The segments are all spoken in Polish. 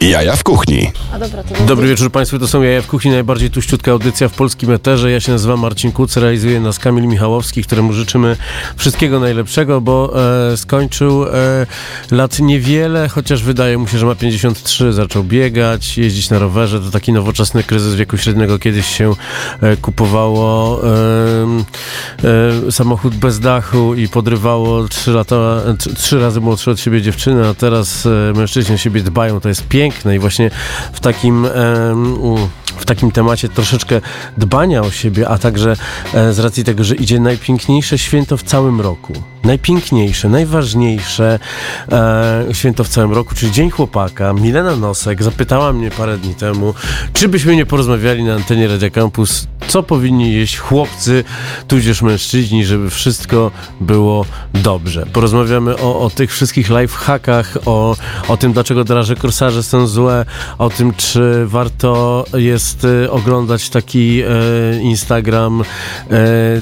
Jaja w kuchni. Dobra, Dobry wieczór Państwu, to są Jaja w Kuchni, najbardziej tuściutka audycja w polskim eterze. Ja się nazywam Marcin Kuc, realizuje nas Kamil Michałowski, któremu życzymy wszystkiego najlepszego, bo e, skończył e, lat niewiele, chociaż wydaje mu się, że ma 53, zaczął biegać, jeździć na rowerze. To taki nowoczesny kryzys wieku średniego. Kiedyś się e, kupowało e, e, samochód bez dachu i podrywało trzy, lata, trzy, trzy razy młodsze od siebie dziewczyny, a teraz e, mężczyźni o siebie dbają, to jest piękne i właśnie w takim em, u- w takim temacie troszeczkę dbania o siebie, a także e, z racji tego, że idzie najpiękniejsze święto w całym roku. Najpiękniejsze, najważniejsze e, święto w całym roku, czyli Dzień Chłopaka. Milena Nosek zapytała mnie parę dni temu, czy byśmy nie porozmawiali na antenie Radia Campus, co powinni jeść chłopcy, tudzież mężczyźni, żeby wszystko było dobrze. Porozmawiamy o, o tych wszystkich lifehackach, o, o tym, dlaczego draże korsarze są złe, o tym, czy warto jest e, oglądać taki e, Instagram, e,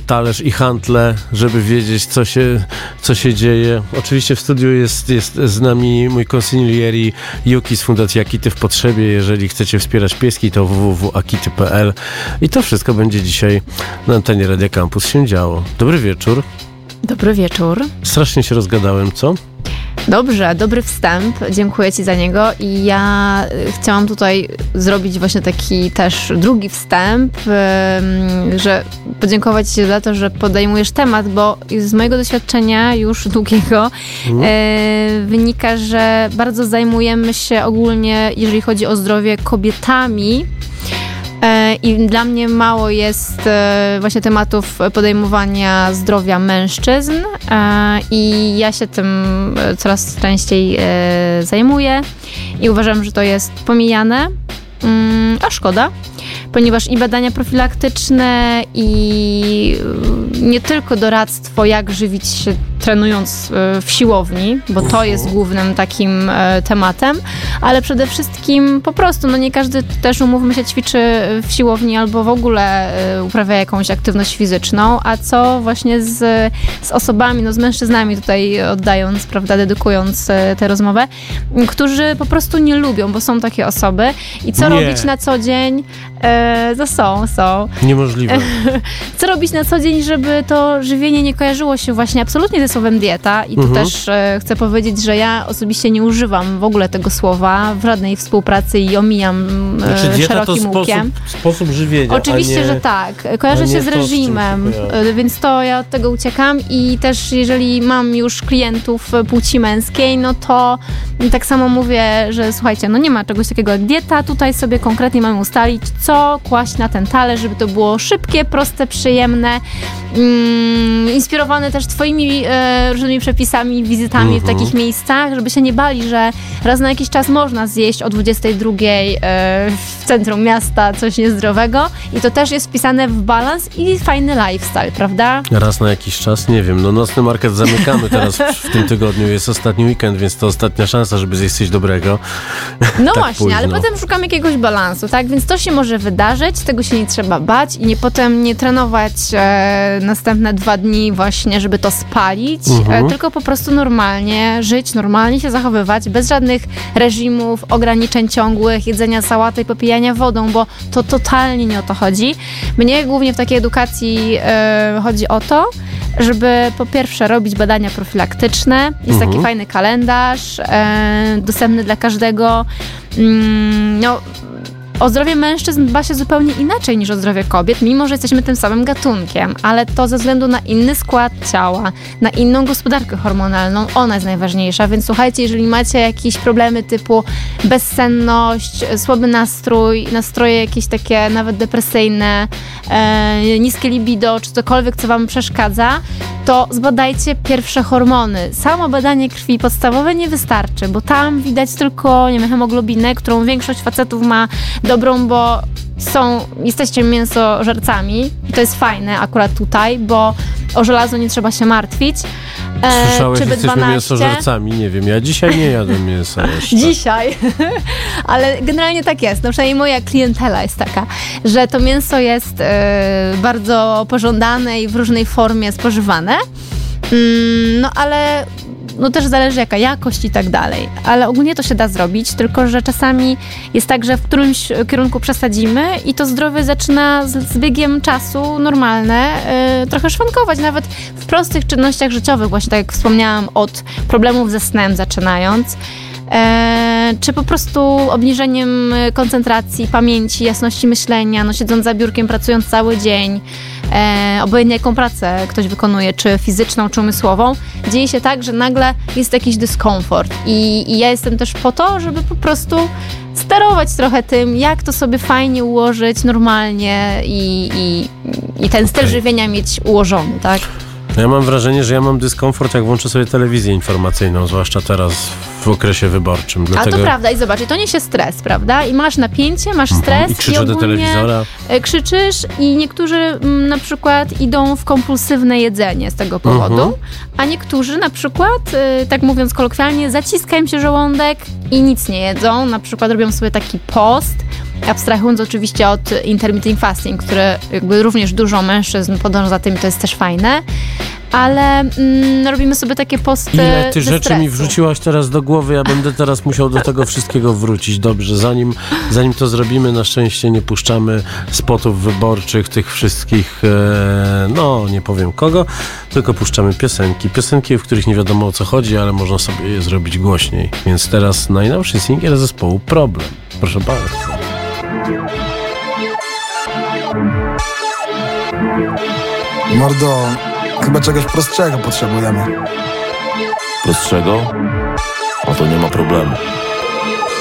talerz i hantle, żeby wiedzieć, co się, co się dzieje. Oczywiście w studiu jest, jest z nami mój consiglieri Yuki z Fundacji Akity w Potrzebie. Jeżeli chcecie wspierać pieski, to www.akity.pl i to wszystko będzie dzisiaj na antenie Radia Campus się działo. Dobry wieczór. Dobry wieczór. Strasznie się rozgadałem, co? Dobrze, dobry wstęp. Dziękuję Ci za niego. I ja y, chciałam tutaj zrobić właśnie taki też drugi wstęp, ym, że podziękować Ci za to, że podejmujesz temat, bo z mojego doświadczenia już długiego y, wynika, że bardzo zajmujemy się ogólnie, jeżeli chodzi o zdrowie, kobietami. I dla mnie mało jest e, właśnie tematów podejmowania zdrowia mężczyzn e, i ja się tym coraz częściej e, zajmuję i uważam, że to jest pomijane, Mm, a szkoda, ponieważ i badania profilaktyczne i y, nie tylko doradztwo, jak żywić się trenując y, w siłowni, bo to jest głównym takim e, tematem, ale przede wszystkim po prostu, no nie każdy też, umówmy się, ćwiczy w siłowni albo w ogóle e, uprawia jakąś aktywność fizyczną, a co właśnie z, z osobami, no z mężczyznami tutaj oddając, prawda, dedykując e, tę rozmowę, którzy po prostu nie lubią, bo są takie osoby i co Nie. robić na co dzień? E, to są, są. Niemożliwe. Co robić na co dzień, żeby to żywienie nie kojarzyło się właśnie absolutnie ze słowem dieta i tu Mhm. też e, chcę powiedzieć, że ja osobiście nie używam w ogóle tego słowa w żadnej współpracy i omijam e, Znaczy dieta to szerokim sposób, łukiem. sposób żywienia, Oczywiście, nie... że tak. Kojarzę się z to, reżimem, kojarzy. e, więc to ja od tego uciekam i też jeżeli mam już klientów e, płci męskiej, no to tak samo mówię, że słuchajcie, no nie ma czegoś takiego jak dieta, tutaj sobie konkretnie mamy ustalić, co kłaść na ten talerz, żeby to było szybkie, proste, przyjemne, mm, inspirowane też twoimi e, różnymi przepisami, wizytami w Mhm. takich miejscach, żeby się nie bali, że raz na jakiś czas można zjeść o 22 e, w centrum miasta coś niezdrowego i to też jest wpisane w balans i fajny lifestyle, prawda? Raz na jakiś czas, nie wiem, no nocny market zamykamy teraz w, w tym tygodniu, jest ostatni weekend, więc to ostatnia szansa, żeby zjeść coś dobrego. No Tak właśnie, ale późno. potem szukam jakiegoś balansu, tak? Więc to się może wydarzyć, tego się nie trzeba bać i nie potem nie trenować e, następne dwa dni właśnie, żeby to spalić, Mhm. e, tylko po prostu normalnie żyć, normalnie się zachowywać, bez żadnych reżimów, ograniczeń ciągłych, jedzenia sałaty i popijania wodą, bo to totalnie nie o to chodzi. Mnie głównie w takiej edukacji e, chodzi o to, żeby po pierwsze robić badania profilaktyczne. Jest taki Mhm. fajny kalendarz, e, dostępny dla każdego. Mm, no, o zdrowie mężczyzn dba się zupełnie inaczej niż o zdrowie kobiet, mimo że jesteśmy tym samym gatunkiem, ale to ze względu na inny skład ciała, na inną gospodarkę hormonalną, ona jest najważniejsza. Więc słuchajcie, jeżeli macie jakieś problemy typu bezsenność, słaby nastrój, nastroje jakieś takie nawet depresyjne, e, niskie libido, czy cokolwiek, co wam przeszkadza, to zbadajcie pierwsze hormony. Samo badanie krwi podstawowe nie wystarczy, bo tam widać tylko nie wiem, hemoglobinę, którą większość facetów ma dobrą, bo są, jesteście mięsożercami i to jest fajne akurat tutaj, bo o żelazo nie trzeba się martwić. E, Słyszałeś, czy jesteśmy B12? mięsożercami? Nie wiem, ja dzisiaj nie jadłem mięsa jeszcze. Dzisiaj. Ale generalnie tak jest. No przynajmniej moja klientela jest taka, że to mięso jest e, bardzo pożądane i w różnej formie spożywane. Mm, no ale no też zależy jaka jakość i tak dalej. Ale ogólnie to się da zrobić, tylko że czasami jest tak, że w którymś kierunku przesadzimy i to zdrowie zaczyna z, z biegiem czasu normalne yy, trochę szwankować, nawet w prostych czynnościach życiowych, właśnie tak jak wspomniałam, od problemów ze snem zaczynając. E, czy po prostu obniżeniem koncentracji, pamięci, jasności myślenia, no siedząc za biurkiem, pracując cały dzień, e, obojętnie jaką pracę ktoś wykonuje, czy fizyczną, czy umysłową, dzieje się tak, że nagle jest jakiś dyskomfort. I, i ja jestem też po to, żeby po prostu sterować trochę tym, jak to sobie fajnie ułożyć normalnie i, i, i ten styl okay. żywienia mieć ułożony, tak? Ja mam wrażenie, że ja mam dyskomfort, jak włączę sobie telewizję informacyjną, zwłaszcza teraz w okresie wyborczym. Dlatego... A to prawda i zobacz, i to niesie stres, prawda? I masz napięcie, masz mhm. stres. I krzyczysz do telewizora. E, krzyczysz i niektórzy m, mm, na przykład idą w kompulsywne jedzenie z tego powodu, mhm. a niektórzy na przykład, y, tak mówiąc kolokwialnie, zaciskają się żołądek i nic nie jedzą. Na przykład robią sobie taki post, abstrahując oczywiście od intermittent fasting, które jakby również dużo mężczyzn podąża za tym, to jest też fajne ale mm, robimy sobie takie posty. Ile ty rzeczy stresu. mi wrzuciłaś teraz do głowy, ja będę teraz musiał do tego wszystkiego wrócić. Dobrze, zanim, zanim to zrobimy, na szczęście nie puszczamy spotów wyborczych, tych wszystkich, e, no nie powiem kogo, tylko puszczamy piosenki. Piosenki, w których nie wiadomo o co chodzi, ale można sobie je zrobić głośniej. Więc teraz najnowszy singiel zespołu Problem. Proszę bardzo. Mordo, Chyba czegoś prostszego potrzebujemy. Prostszego? A to nie ma problemu.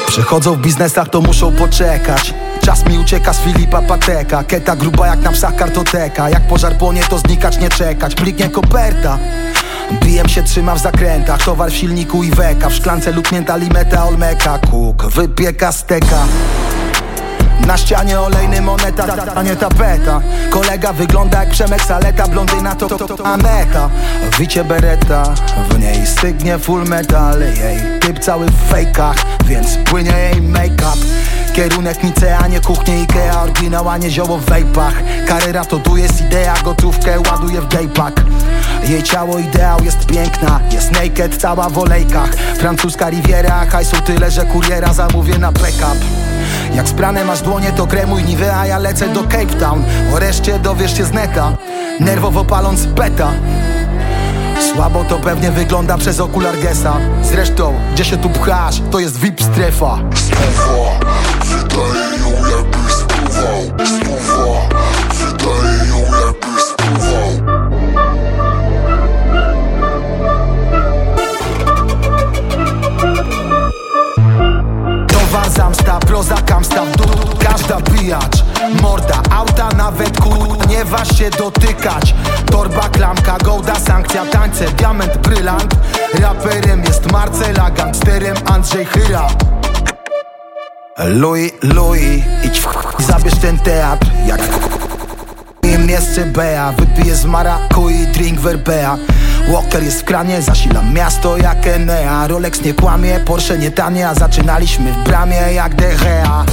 Przechodzą w biznesach, to muszą poczekać. Czas mi ucieka z Filipa Pateka Keta gruba jak na psach kartoteka Jak pożar płonie to znikać nie czekać Pliknie koperta Bijem się trzyma w zakrętach Towar w silniku i weka W szklance luknięta limeta olmeka Kuk wypieka steka na ścianie olejny moneta, a nie tapeta. Kolega wygląda jak Przemek Saleta Blondyna to, to, to Aneta. Wicie bereta, w niej stygnie full metal Jej typ cały w fejkach, więc płynie jej make-up. Kierunek Nicea, nie kuchnie Ikea Oryginał, a nie zioło w wejpach Karyra to tu jest idea, gotówkę ładuję w daypack Jej ciało ideał jest piękna Jest naked, cała w olejkach. Francuska riviera, hajsu tyle, że kuriera zamówię na backup jak sprane masz dłonie to kremuj niwe, a ja lecę do Cape Town. O reszcie dowiesz się z neta Nerwowo paląc peta. Słabo to pewnie wygląda przez okular Gesa. Zresztą, gdzie się tu pchasz, to jest VIP strefa. Strefa, wydaje ją jakbyś spływał. Spływa, Morda, auta nawet ku Nie waż się dotykać. Torba, klamka, gołda, sankcja, tańce Diament, brylant. Raperem jest Marcela, gangsterem Andrzej Chyra. Louis, Louis, idź w zabierz ten teatr Jak w miejsce Bea Wypiję z marakui, drink verbea Walker jest w kranie, zasilam miasto jak Enea. Rolex nie kłamie, Porsche nie tanie A zaczynaliśmy w bramie jak Gea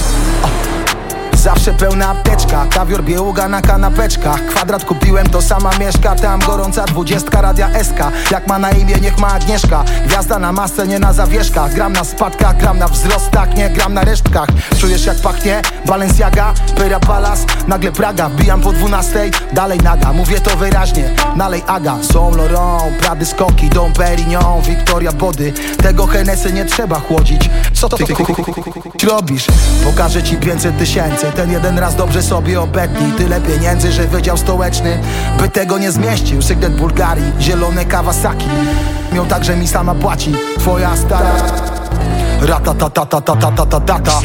Zawsze pełna apteczka, kawior bieługa na kanapeczkach Kwadrat kupiłem, to sama mieszka Tam gorąca dwudziestka, radia SK Jak ma na imię, niech ma Agnieszka Gwiazda na masę, nie na zawieszkach Gram na spadkach, gram na wzrostach Nie gram na resztkach Czujesz jak pachnie? Balenciaga, Pera Palace Nagle Praga, wbijam po dwunastej Dalej naga, mówię to wyraźnie Nalej Aga, Saint Laurent Prady skoki, Dom Perignon Victoria Body Tego Hennessy nie trzeba chłodzić Co ty, ty, ty, ty robisz? Pokażę ci 500 tysięcy ten jeden raz dobrze sobie obetnij. Tyle pieniędzy, że wydział stołeczny By tego nie zmieścił. Sygnet Bulgarii, zielone Kawasaki. Miał także mi sama płaci. Twoja stara Rata ta ta ta ta ta ta ta ta ta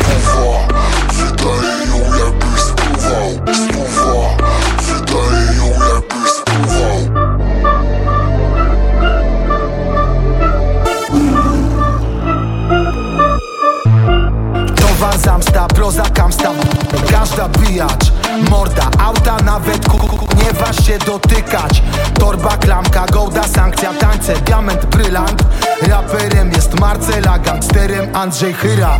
nawet ku, Nie waż się dotykać. Torba, klamka, gołda, sankcja, tańce Diament, brylant. Raperem jest Marcela, gangsterem Andrzej Chyra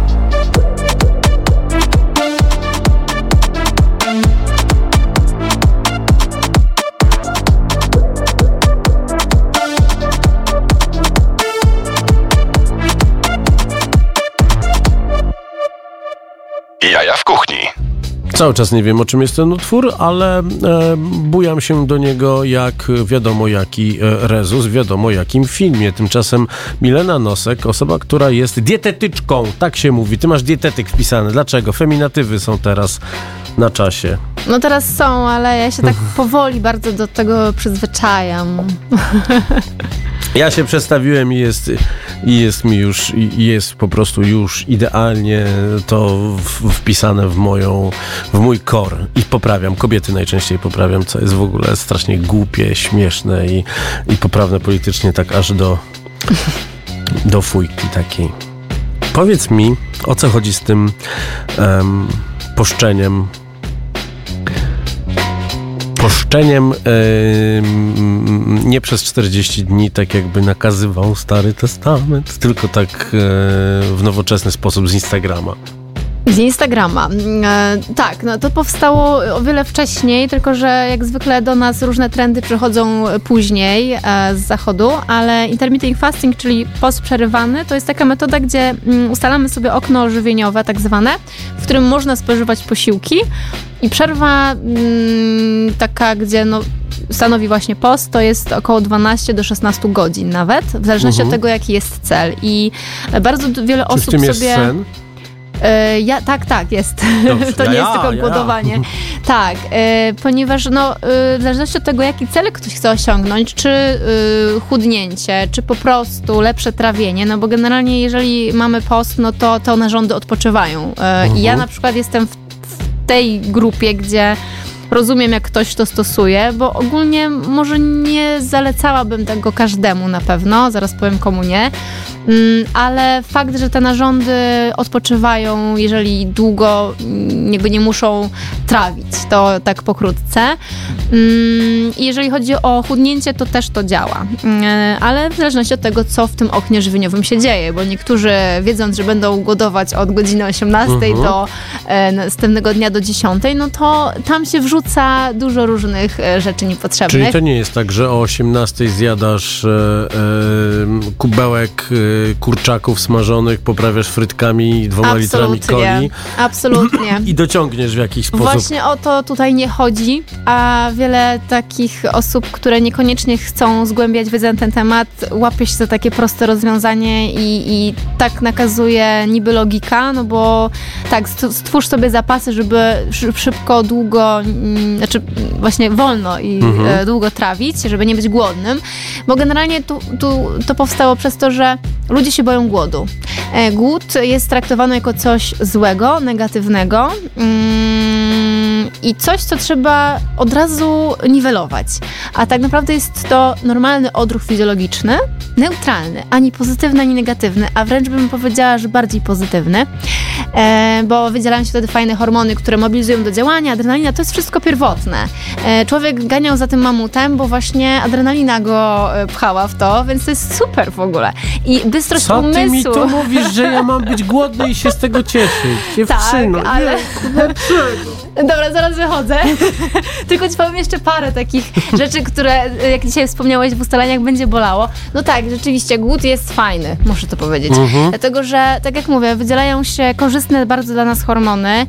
Cały czas nie wiem, o czym jest ten utwór, ale e, bujam się do niego jak wiadomo jaki e, rezus, wiadomo jakim filmie. Tymczasem Milena Nosek, osoba, która jest dietetyczką, tak się mówi. Ty masz dietetyk wpisany. Dlaczego? Feminatywy są teraz na czasie. No teraz są, ale ja się tak powoli bardzo do tego przyzwyczajam. Ja się przestawiłem i jest, i jest mi już, jest po prostu już idealnie to w, wpisane w moją, w mój kor i poprawiam. Kobiety najczęściej poprawiam, co jest w ogóle strasznie głupie, śmieszne i, i poprawne politycznie, tak aż do, do fujki takiej. Powiedz mi, o co chodzi z tym um, poszczeniem poszczeniem yy, nie przez 40 dni, tak jakby nakazywał Stary Testament, tylko tak w nowoczesny sposób z Instagrama. Z Instagrama. E, tak, no to powstało o wiele wcześniej, tylko że jak zwykle do nas różne trendy przychodzą później e, z zachodu, ale intermittent fasting, czyli post przerywany, to jest taka metoda, gdzie mm, ustalamy sobie okno żywieniowe, tak zwane, w którym można spożywać posiłki i przerwa mm, taka, gdzie no, stanowi właśnie post, to jest około 12 do 16 godzin nawet, w zależności Mhm. od tego, jaki jest cel. I bardzo wiele Czy w osób tym jest sobie... sen? E, ja, tak, tak, jest. Dobrze. to Ja, nie jest tylko ja. głodowanie. Tak, e, ponieważ no, e, w zależności od tego, jaki cel ktoś chce osiągnąć, czy e, chudnięcie, czy po prostu lepsze trawienie, no bo generalnie jeżeli mamy post, no to te narządy odpoczywają. E, I ja Mhm. na przykład jestem w tej grupie, gdzie rozumiem, jak ktoś to stosuje, bo ogólnie może nie zalecałabym tego każdemu na pewno, zaraz powiem komu nie, Mm, ale fakt, że te narządy odpoczywają, jeżeli długo jakby nie muszą trawić, to tak pokrótce. Mm, I jeżeli chodzi o chudnięcie, to też to działa, Mm, ale w zależności od tego, co w tym oknie żywieniowym się dzieje, bo niektórzy wiedząc, że będą głodować od godziny 18 Mhm. do e, następnego dnia do 10, no to tam się wrzuca dużo różnych e, rzeczy niepotrzebnych. Czyli to nie jest tak, że o 18 zjadasz e, e, kubełek e, kurczaków smażonych, poprawiasz frytkami i dwoma litrami coli Absolutnie. i dociągniesz w jakiś sposób. Właśnie o to tutaj nie chodzi, a wiele takich osób, które niekoniecznie chcą zgłębiać wiedzę na ten temat, łapie się za takie proste rozwiązanie i, i tak nakazuje niby logika, no bo tak, st- stwórz sobie zapasy, żeby szy- szybko, długo, znaczy mm, właśnie wolno i Mhm. e, długo trawić, żeby nie być głodnym, bo generalnie tu, tu to powstało przez to, że ludzie się boją głodu. E, Głód jest traktowany jako coś złego, negatywnego mm, i coś, co trzeba od razu niwelować. A tak naprawdę jest to normalny odruch fizjologiczny, neutralny, ani pozytywny, ani negatywny, a wręcz bym powiedziała, że bardziej pozytywny, e, bo wydzielają się wtedy fajne hormony, które mobilizują do działania, adrenalina, to jest wszystko pierwotne. E, człowiek ganiał za tym mamutem, bo właśnie adrenalina go e, pchała w to, więc to jest super w ogóle. I bystrość Co ty umysłu. mi tu mówisz, że ja mam być głodny i się z tego cieszyć? Dziewczyno, Tak, ale- nie, dlaczego? Dobra, zaraz wychodzę. Tylko ci powiem jeszcze parę takich rzeczy, które, jak dzisiaj wspomniałeś w ustaleniach, będzie bolało. No tak, rzeczywiście, głód jest fajny, muszę to powiedzieć. Mhm. Dlatego, że, tak jak mówię, wydzielają się korzystne bardzo dla nas hormony,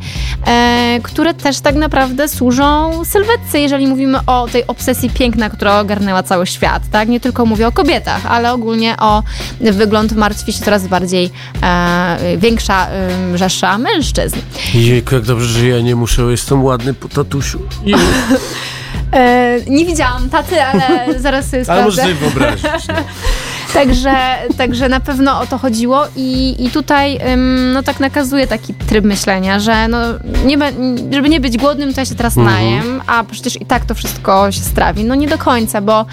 e, które też tak naprawdę służą sylwetce, jeżeli mówimy o tej obsesji piękna, która ogarnęła cały świat, tak? Nie tylko mówię o kobietach, ale ogólnie o wygląd martwi się coraz bardziej e, większa e, rzesza mężczyzn. Jejku, jak dobrze, że ja nie muszę, jestem ładny po tatusiu. E, nie widziałam taty, ale zaraz sobie Ale sprawdzę. możesz sobie wyobrazić. no. Także, także na pewno o to chodziło i, i tutaj ym, no tak nakazuje taki tryb myślenia, że no, nie, żeby nie być głodnym, to ja się teraz Mhm. najem, a przecież i tak to wszystko się strawi. No nie do końca, bo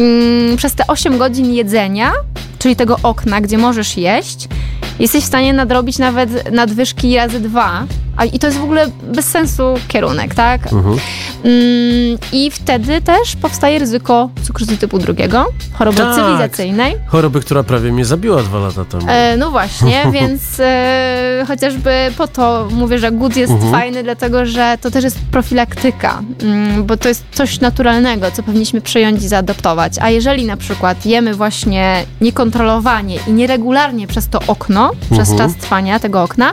ym, przez te 8 godzin jedzenia, czyli tego okna, gdzie możesz jeść, jesteś w stanie nadrobić nawet nadwyżki razy dwa, a i to jest w ogóle bez sensu kierunek, tak? Mhm. Mm, I wtedy też powstaje ryzyko cukrzycy typu drugiego, choroby Tak. cywilizacyjnej. Choroby, która prawie mnie zabiła dwa lata temu. E, no właśnie, więc e, chociażby po to mówię, że głód jest Mhm. fajny, dlatego że to też jest profilaktyka, mm, bo to jest coś naturalnego, co powinniśmy przejąć i zaadoptować. A jeżeli na przykład jemy właśnie niekontrolowanie i nieregularnie przez to okno, przez Mhm. czas trwania tego okna,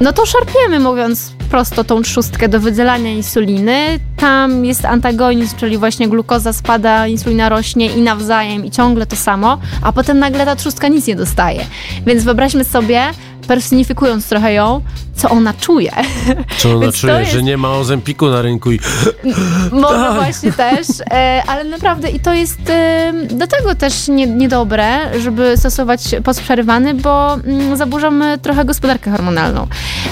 no to szarpiemy, mówiąc prosto, tą trzustkę do wydzielania insuliny. Tam jest antagonizm, czyli właśnie glukoza spada, insulina rośnie i nawzajem i ciągle to samo, a potem nagle ta trzustka nic nie dostaje. Więc wyobraźmy sobie, personifikując trochę ją, co ona czuje. Co ona czuje, jest- że nie ma ozempiku na rynku i Może Tak. właśnie też, e, ale naprawdę i to jest e, do tego też nie, niedobre, żeby stosować post przerywany, bo mm, zaburzamy trochę gospodarkę hormonalną.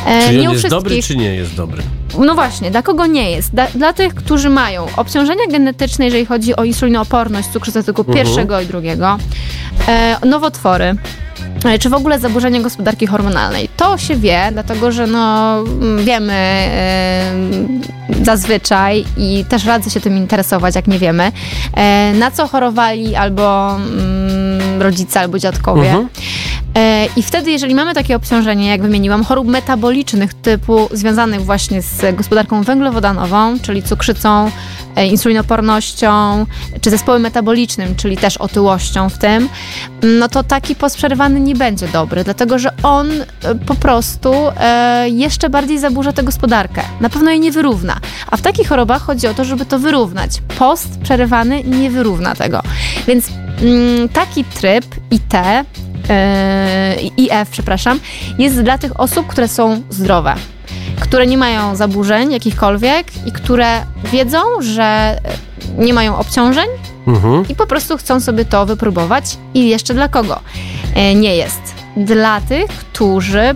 E, czy nie on jest dobry, czy nie jest dobry. No właśnie, dla kogo nie jest? Dla, dla tych, którzy mają obciążenia genetyczne, jeżeli chodzi o insulinooporność, cukrzycę typu Mhm. pierwszego i drugiego, nowotwory, czy w ogóle zaburzenia gospodarki hormonalnej. To się wie, dlatego że no, mm, wiemy e, zazwyczaj i też radzę się tym interesować, jak nie wiemy, e, na co chorowali albo mm, rodzice, albo dziadkowie. Mhm. E, I wtedy, jeżeli mamy takie obciążenie, jak wymieniłam, chorób metabolicznych typu związanych właśnie z gospodarką węglowodanową, czyli cukrzycą, e, insulinopornością, czy zespołem metabolicznym, czyli też otyłością w tym, no to taki post przerywany nie będzie dobry, dlatego że on e, po prostu jeszcze bardziej zaburza tę gospodarkę. Na pewno jej nie wyrówna. A w takich chorobach chodzi o to, żeby to wyrównać. Post przerywany nie wyrówna tego. Więc mm, taki tryb IT yy, IF, przepraszam, jest dla tych osób, które są zdrowe, które nie mają zaburzeń jakichkolwiek i które wiedzą, że e, nie mają obciążeń Mhm. i po prostu chcą sobie to wypróbować. I jeszcze dla kogo? E, Nie jest. Dla tych, którzy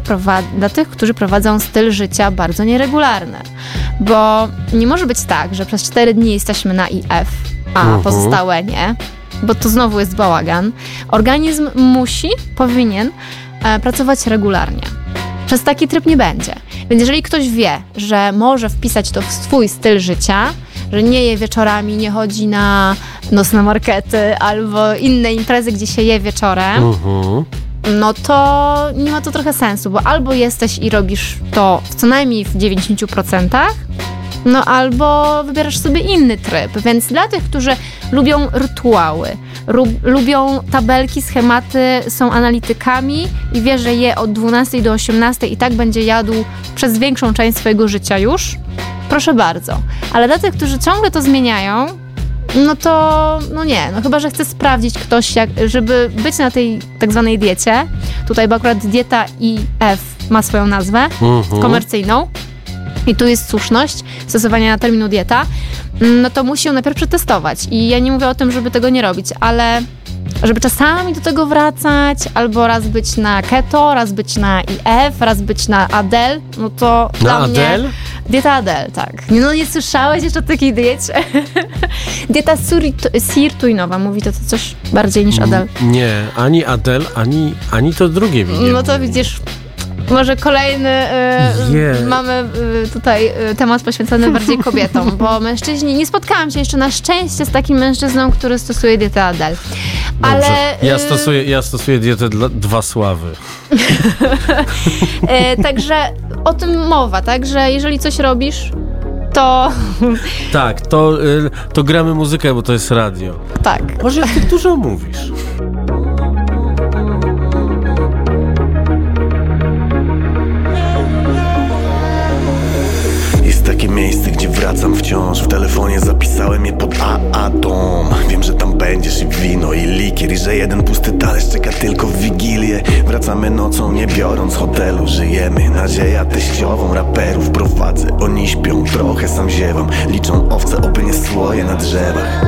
dla tych, którzy prowadzą styl życia bardzo nieregularny. Bo nie może być tak, że przez 4 dni jesteśmy na IF, a Mhm. pozostałe nie, bo to znowu jest bałagan. Organizm musi, powinien e, pracować regularnie. Przez taki tryb nie będzie. Więc jeżeli ktoś wie, że może wpisać to w swój styl życia, że nie je wieczorami, nie chodzi na nocne markety albo inne imprezy, gdzie się je wieczorem, Mhm. no to nie ma to trochę sensu, bo albo jesteś i robisz to w co najmniej w 90%, no albo wybierasz sobie inny tryb. Więc dla tych, którzy lubią rytuały, lubią tabelki, schematy, są analitykami i wie, że je od 12 do 18 i tak będzie jadł przez większą część swojego życia już, proszę bardzo. Ale dla tych, którzy ciągle to zmieniają, no to no nie, no chyba, że chce sprawdzić ktoś, jak, żeby być na tej tak zwanej diecie. Tutaj, bo akurat dieta IF ma swoją nazwę Mhm. komercyjną i tu jest słuszność stosowania terminu dieta, no to musi ją najpierw przetestować. I ja nie mówię o tym, żeby tego nie robić, ale żeby czasami do tego wracać, albo raz być na keto, raz być na IF, raz być na Adel, no to Na dla mnie... Adel? Dieta Adel, tak. No nie słyszałeś jeszcze o takiej diecie? Dieta sirtuinowa, mówi to, to coś bardziej niż Adel. Nie, ani Adel, ani, ani to drugie mi nie No to widzisz, może kolejny y, Je. mamy y, tutaj y, temat poświęcony bardziej kobietom, bo mężczyźni, nie spotkałam się jeszcze na szczęście z takim mężczyzną, który stosuje dietę Adel. Ale Dobrze. Ja y, stosuję, ja stosuję dietę dla dwa sławy. y, także o tym mowa, tak, że jeżeli coś robisz, to Tak, to, y, to gramy muzykę, bo to jest radio. tak. Może ty dużo mówisz. Takie miejsce, gdzie wracam wciąż. W telefonie zapisałem je pod AA dom. Wiem, że tam będziesz i wino i likier I że jeden pusty talerz czeka tylko w Wigilię. Wracamy nocą, nie biorąc hotelu. Żyjemy, nadzieja teściową. Raperów prowadzę, oni śpią Trochę sam ziewam, liczą owce Oby nie słoje na drzewach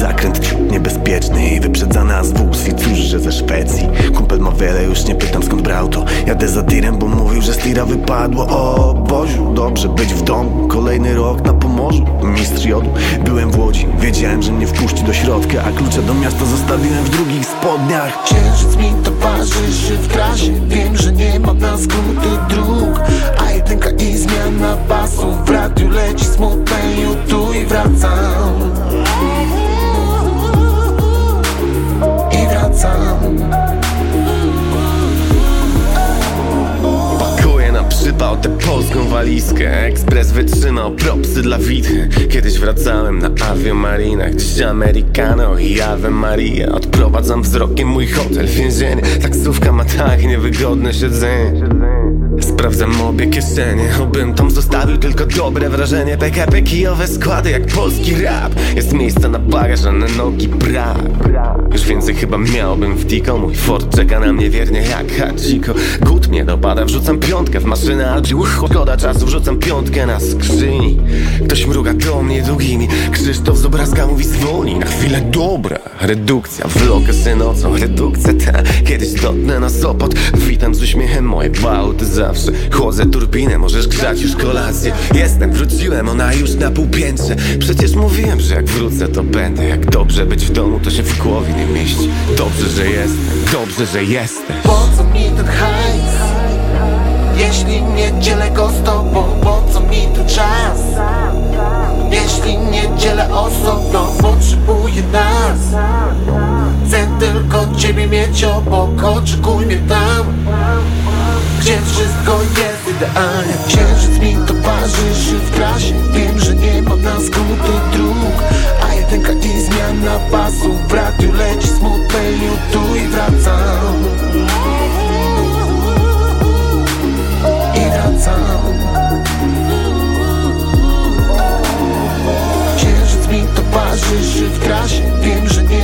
Zakręt niebezpieczny i wyprzedzany z wóz I cóż, że ze Szwecji? Kumpel ma wiele, już nie pytam skąd brał to. Jadę za tirem, bo mówił, że z tira wypadło. O Boziu, dobrze być w domu. Kolejny rok na Pomorzu, mistrz jodu. Byłem w Łodzi, wiedziałem, że mnie wpuści do środka A klucze do miasta zostawiłem w drugich spodniach. Księżyc mi towarzyszy w trasie. Wiem, że nie ma na skróty dróg A jedynka i zmiana pasów W radiu leci smutne YouTube i wracam Na przypał te polską walizkę. Ekspres wytrzymał propsy dla wity Kiedyś wracałem na aviomarinach Dziś Americano i Ave Maria. Odprowadzam wzrokiem mój hotel, więzienie. Taksówka ma tak niewygodne siedzenie Sprawdzam obie kieszenie Obym tam zostawił tylko dobre wrażenie. PKP kijowe składy jak polski rap. Jest miejsca na bagaż, a na nogi brak. Już więcej chyba miałbym w Tico Mój Ford czeka na mnie wiernie jak Hachiko Gut mnie dopada, wrzucam piątkę w maszynę albo Szkoda czasu, wrzucam piątkę na skrzyni. Ktoś mruga do mnie długimi. Krzysztof z obrazka mówi zwolnij na chwilę. Dobra Redukcja, vlog nocą, redukcja ta. Kiedyś dotnę na Sopot. Witam z uśmiechem moje bałty zawsze Chłodzę turbinę, możesz grzać już kolację. Jestem, wróciłem, ona już na półpiętrze. Przecież mówiłem, że jak wrócę to będę. Jak dobrze być w domu, to się w głowie nie mieści. Dobrze, że jestem, dobrze, że jestem. Po co mi ten hajs? Jeśli nie dzielę go z tobą Po co mi tu czas? Jeśli nie dzielę osobno Potrzebuję nas. Chcę tylko ciebie mieć obok Oczekuj mnie tam Gdzie wszystko jest idealnie. Księżyc mi towarzyszy w trasie Wiem, że nie ma na skróty dróg A jedynka i zmiana pasów W radiu leci smutne tu i wracam. I wracam. Księżyc mi towarzyszy w trasie Wiem, że nie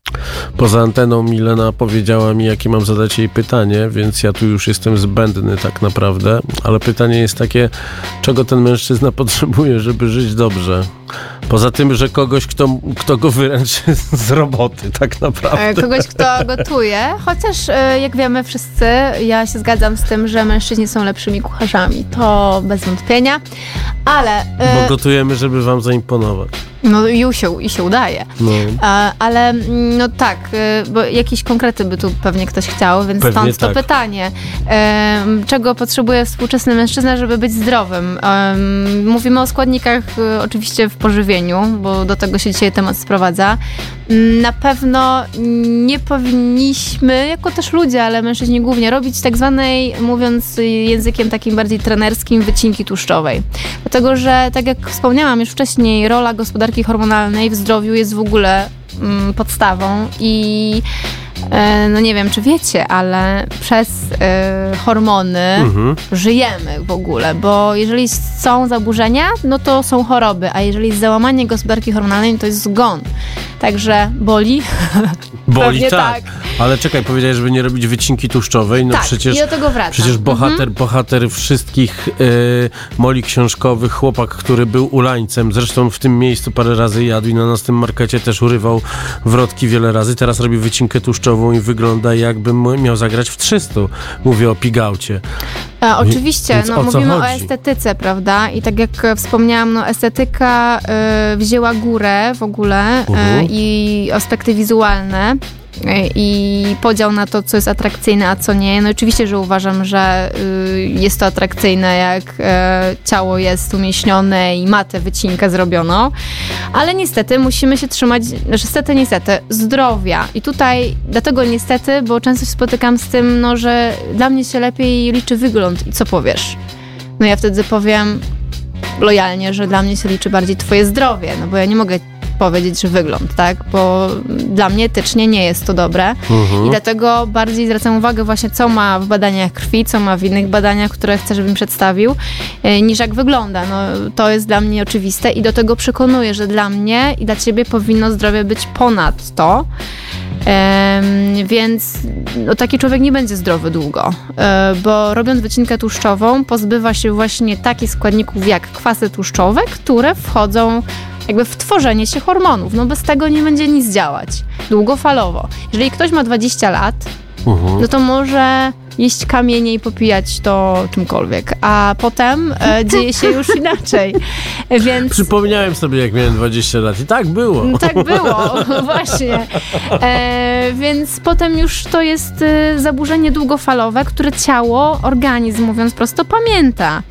Poza anteną Milena powiedziała mi, jakie mam zadać jej pytanie, więc ja tu już jestem zbędny tak naprawdę. Ale pytanie jest takie, czego ten mężczyzna potrzebuje, żeby żyć dobrze? Poza tym, że kogoś, kto, kto go wyręczy z roboty, tak E, naprawdę. Kogoś, kto gotuje, chociaż e, jak wiemy wszyscy, ja się zgadzam z tym, że mężczyźni są lepszymi kucharzami, to bez wątpienia, ale e, Bo gotujemy, żeby wam zaimponować. no i się, i się udaje. No. Ale mm, no tak, e, bo jakieś konkrety by tu pewnie ktoś chciał, więc Pewnie stąd to tak. pytanie. Em, czego potrzebuje współczesny mężczyzna, żeby być zdrowym? Mówimy o składnikach e, oczywiście w pożywieniu, bo do tego się dzisiaj temat sprowadza. Na pewno nie powinniśmy, jako też ludzie, ale mężczyźni głównie, robić tak zwanej, mówiąc językiem takim bardziej trenerskim, wycinki tłuszczowej. Dlatego, że tak jak wspomniałam już wcześniej, rola gospodarki hormonalnej w zdrowiu jest w ogóle podstawą i e, no nie wiem, czy wiecie, ale przez e, hormony Mhm. żyjemy w ogóle, bo jeżeli są zaburzenia, no to są choroby, a jeżeli jest załamanie gospodarki hormonalnej, to jest zgon. Także boli. Boli tak. tak. Ale czekaj, powiedziałeś, żeby nie robić wycinki tłuszczowej. No tak, przecież i do tego wracam. Przecież bohater, Mhm. bohater wszystkich y, moli książkowych, chłopak, który był ulańcem, zresztą w tym miejscu parę razy jadł i na nas tym markecie też urywał wrotki wiele razy. Teraz robi wycinkę tłuszczową i wygląda jakby miał zagrać w 300. Mówię o pigaucie. Oczywiście, Więc no, o mówimy o chodzi? estetyce, prawda? I tak jak e, wspomniałam, no, estetyka e, wzięła górę w ogóle Mhm. i aspekty wizualne. E, I podział na to, co jest atrakcyjne, a co nie. No oczywiście, że uważam, że y, jest to atrakcyjne, jak e, ciało jest umieśnione i ma tę wycinkę zrobioną, ale niestety musimy się trzymać, że niestety, niestety, zdrowia. I tutaj, dlatego niestety, bo często się spotykam z tym, no, że dla mnie się lepiej liczy wygląd i co powiesz. No ja wtedy powiem lojalnie, że dla mnie się liczy bardziej twoje zdrowie, no bo ja nie mogę powiedzieć, że wygląd, tak? Bo dla mnie etycznie nie jest to dobre Mhm. i dlatego bardziej zwracam uwagę właśnie, co ma w badaniach krwi, co ma w innych badaniach, które chcę, żebym przedstawił, e, niż jak wygląda. No, to jest dla mnie oczywiste i do tego przekonuję, że dla mnie i dla ciebie powinno zdrowie być ponad to. Em, więc no, taki człowiek nie będzie zdrowy długo, e, bo robiąc wycinkę tłuszczową pozbywa się właśnie takich składników jak kwasy tłuszczowe, które wchodzą jakby w tworzenie się hormonów. No bez tego nie będzie nic działać długofalowo. Jeżeli ktoś ma 20 lat, Mhm. no to może jeść kamienie i popijać to czymkolwiek, a potem e, dzieje się już inaczej. Więc Przypomniałem sobie, jak miałem 20 lat i tak było. Mm, tak było, właśnie. E, więc potem już to jest e, zaburzenie długofalowe, które ciało, organizm, mówiąc prosto, pamięta.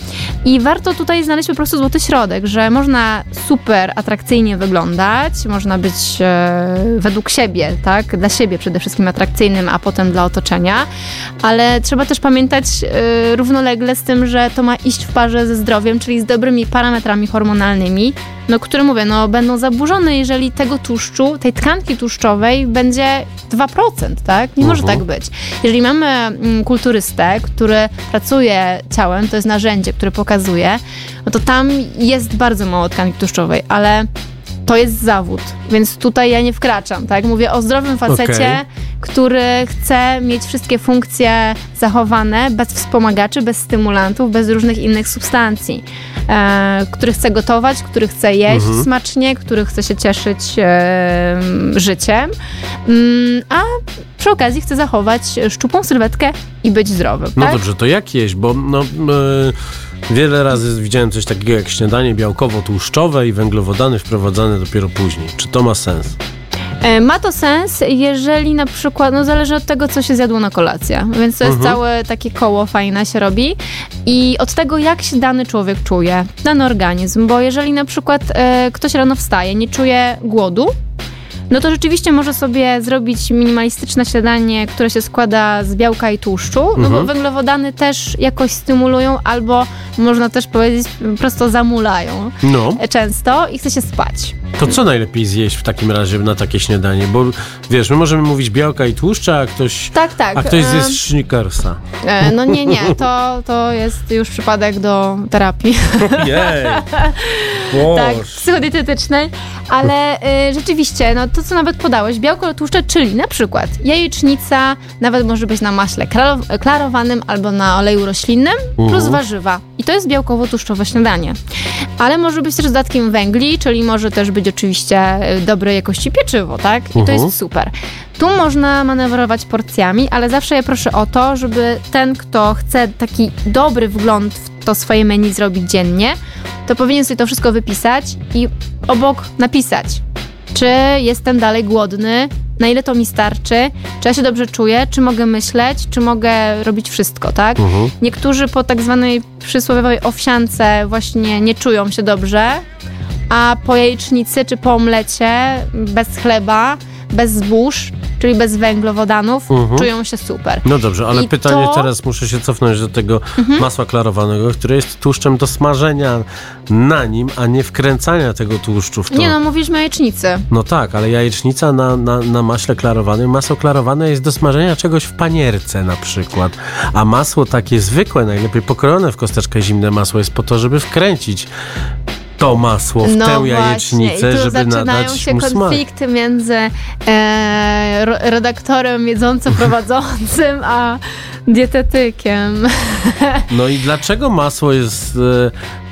I warto tutaj znaleźć po prostu złoty środek, że można super atrakcyjnie wyglądać, można być e, według siebie, tak? Dla siebie przede wszystkim atrakcyjnym, a potem dla otoczenia, ale trzeba też pamiętać e, równolegle z tym, że to ma iść w parze ze zdrowiem, czyli z dobrymi parametrami hormonalnymi, no, które mówię, no będą zaburzone, jeżeli tego tłuszczu, tej tkanki tłuszczowej będzie 2%, tak? Nie może Mhm. tak być. Jeżeli mamy mm, kulturystę, który pracuje ciałem, to jest narzędzie, które pokazuje, no to tam jest bardzo mało tkanki tłuszczowej, ale to jest zawód, więc tutaj ja nie wkraczam, tak? Mówię o zdrowym facecie, Okej. który chce mieć wszystkie funkcje zachowane bez wspomagaczy, bez stymulantów, bez różnych innych substancji, e, który chce gotować, który chce jeść Mhm. smacznie, który chce się cieszyć e, życiem, mm, a przy okazji chce zachować szczupłą sylwetkę i być zdrowym, No tak? dobrze, to jak jeść? Bo no, e, wiele razy widziałem coś takiego jak śniadanie białkowo-tłuszczowe i węglowodany wprowadzane dopiero później. Czy to ma sens? E, Ma to sens, jeżeli na przykład, no zależy od tego, co się zjadło na kolację, więc to jest Mhm. całe takie koło fajne się robi i od tego, jak się dany człowiek czuje, dany organizm, bo jeżeli na przykład e, ktoś rano wstaje, nie czuje głodu, no to rzeczywiście może sobie zrobić minimalistyczne śniadanie, które się składa z białka i tłuszczu, no bo Mhm. węglowodany też jakoś stymulują albo można też powiedzieć prosto zamulają No, często i chce się spać. To co najlepiej zjeść w takim razie na takie śniadanie? Bo wiesz, my możemy mówić białka i tłuszcza, a ktoś, Tak, tak. a ktoś e, zje Schnickersa. E, No nie, nie, to, to jest już przypadek do terapii, Jej! tak, psychodietetycznej, ale y, rzeczywiście, no to co nawet podałeś, białko tłuszcze, czyli na przykład jajecznica, nawet może być na maśle klaro- klarowanym albo na oleju roślinnym, plus Mhm. warzywa. I to jest białkowo-tłuszczowe śniadanie. Ale może być też dodatkiem węgli, czyli może też być oczywiście y, dobrej jakości pieczywo, tak? I to Mhm. jest super. Tu można manewrować porcjami, ale zawsze ja proszę o to, żeby ten, kto chce taki dobry wgląd w to swoje menu zrobić dziennie, to powinien sobie to wszystko wypisać i obok napisać, czy jestem dalej głodny, na ile to mi starczy, czy ja się dobrze czuję, czy mogę myśleć, czy mogę robić wszystko, tak? Mhm. Niektórzy po tak zwanej przysłowiowej owsiance właśnie nie czują się dobrze, a po jajecznicy czy po omlecie bez chleba, bez zbóż, czyli bez węglowodanów, Mhm. czują się super. No dobrze, ale I pytanie to- Mhm. teraz muszę się cofnąć do tego masła klarowanego, które jest tłuszczem do smażenia na nim, a nie wkręcania tego tłuszczu w to. Nie no, mówiliśmy o jajecznicy. No tak, ale jajecznica na, na, na maśle klarowanym, masło klarowane jest do smażenia czegoś w panierce na przykład, a masło takie zwykłe, najlepiej pokrojone w kosteczkę zimne masło jest po to, żeby wkręcić to masło w no tę jajecznicę, I tu żeby zaczynają nadać się mu smak. konflikty między e, redaktorem jedząco-prowadzącym a dietetykiem. No i dlaczego masło jest...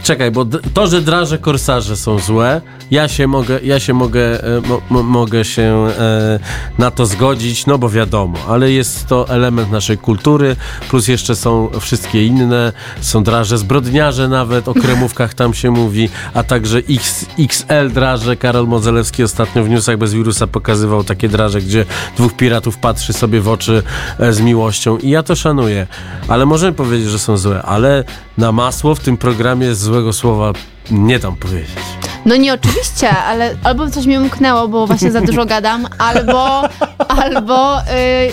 Czekaj, bo to, że draże korsarze są złe, ja się mogę, ja się mogę, e, mo, mo, mogę się e, na to zgodzić, no bo wiadomo, ale jest to element naszej kultury, plus jeszcze są wszystkie inne, są draże zbrodniarze nawet, o kremówkach tam się mówi, a także X, XL draże, Karol Modzelewski ostatnio w Newsach bez wirusa pokazywał takie draże, gdzie dwóch piratów patrzy sobie w oczy e, z miłością. I ja to szanuję, ale możemy powiedzieć, że są złe, ale na masło w tym programie złego słowa nie dam powiedzieć. No nie oczywiście, ale albo coś mi umknęło, bo właśnie za dużo gadam, albo, albo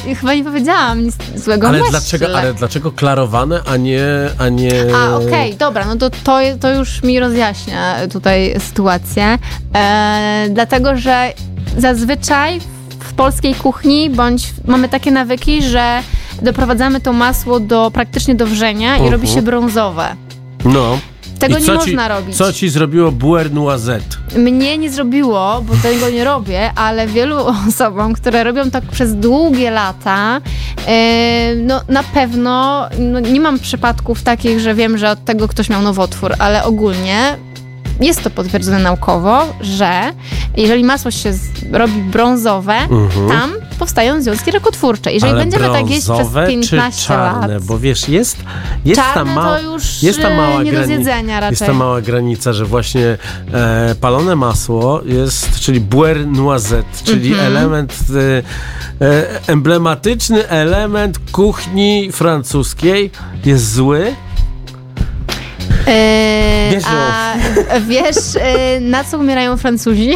y, chyba nie powiedziałam nic złego Ale myślę. dlaczego, ale dlaczego klarowane, a nie... A, nie... A, okej, dobra, no to, to to już mi rozjaśnia tutaj sytuację. E, dlatego, że zazwyczaj w polskiej kuchni bądź mamy takie nawyki, że doprowadzamy to masło do praktycznie do wrzenia i Mhm. robi się brązowe. No. Tego I nie można ci, robić. Co ci zrobiło Buer Noisette? Mnie nie zrobiło, bo tego nie robię, ale wielu osobom, które robią tak przez długie lata, e, no na pewno, no, nie mam przypadków takich, że wiem, że od tego ktoś miał nowotwór, ale ogólnie jest to potwierdzone naukowo, że jeżeli masło się z, robi brązowe, tam powstają związki rakotwórcze. Jeżeli Mhm. Ale będziemy tak jeść przez brązowe 15 czy czarne? lat. Bo wiesz, jest, jest ta Czarne mała, to już, jest ta e, mała nie do zjedzenia raczej. Jest ta mała granica, że właśnie e, palone masło jest, czyli beurre noisette, czyli Mhm. element, e, e, emblematyczny element kuchni francuskiej jest zły. Yy, Wiesz, a wiesz, yy, na co umierają Francuzi?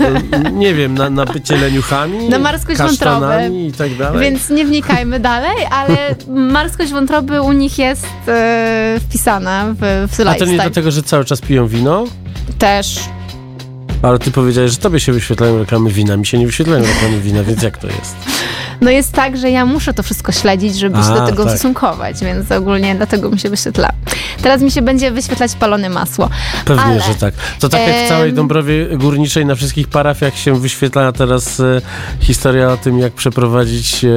E, Nie wiem, na, na bycie leniuchami, Na marskość wątroby. i tak dalej. Więc nie wnikajmy dalej, ale marskość wątroby u nich jest yy, wpisana w, w A to lifestyle. nie dlatego, że cały czas piją wino? Też. Ale ty powiedziałeś, że tobie się wyświetlają reklamy wina, mi się nie wyświetlają reklamy wina, więc jak to jest? No jest tak, że ja muszę to wszystko śledzić, żeby się A, do tego tak. ustosunkować, więc ogólnie dlatego mi się wyświetla. Teraz mi się będzie wyświetlać palone masło. Pewnie, Ale, że tak. To tak jak w całej Dąbrowie Górniczej na wszystkich parafiach się wyświetla teraz e, historia o tym, jak przeprowadzić e,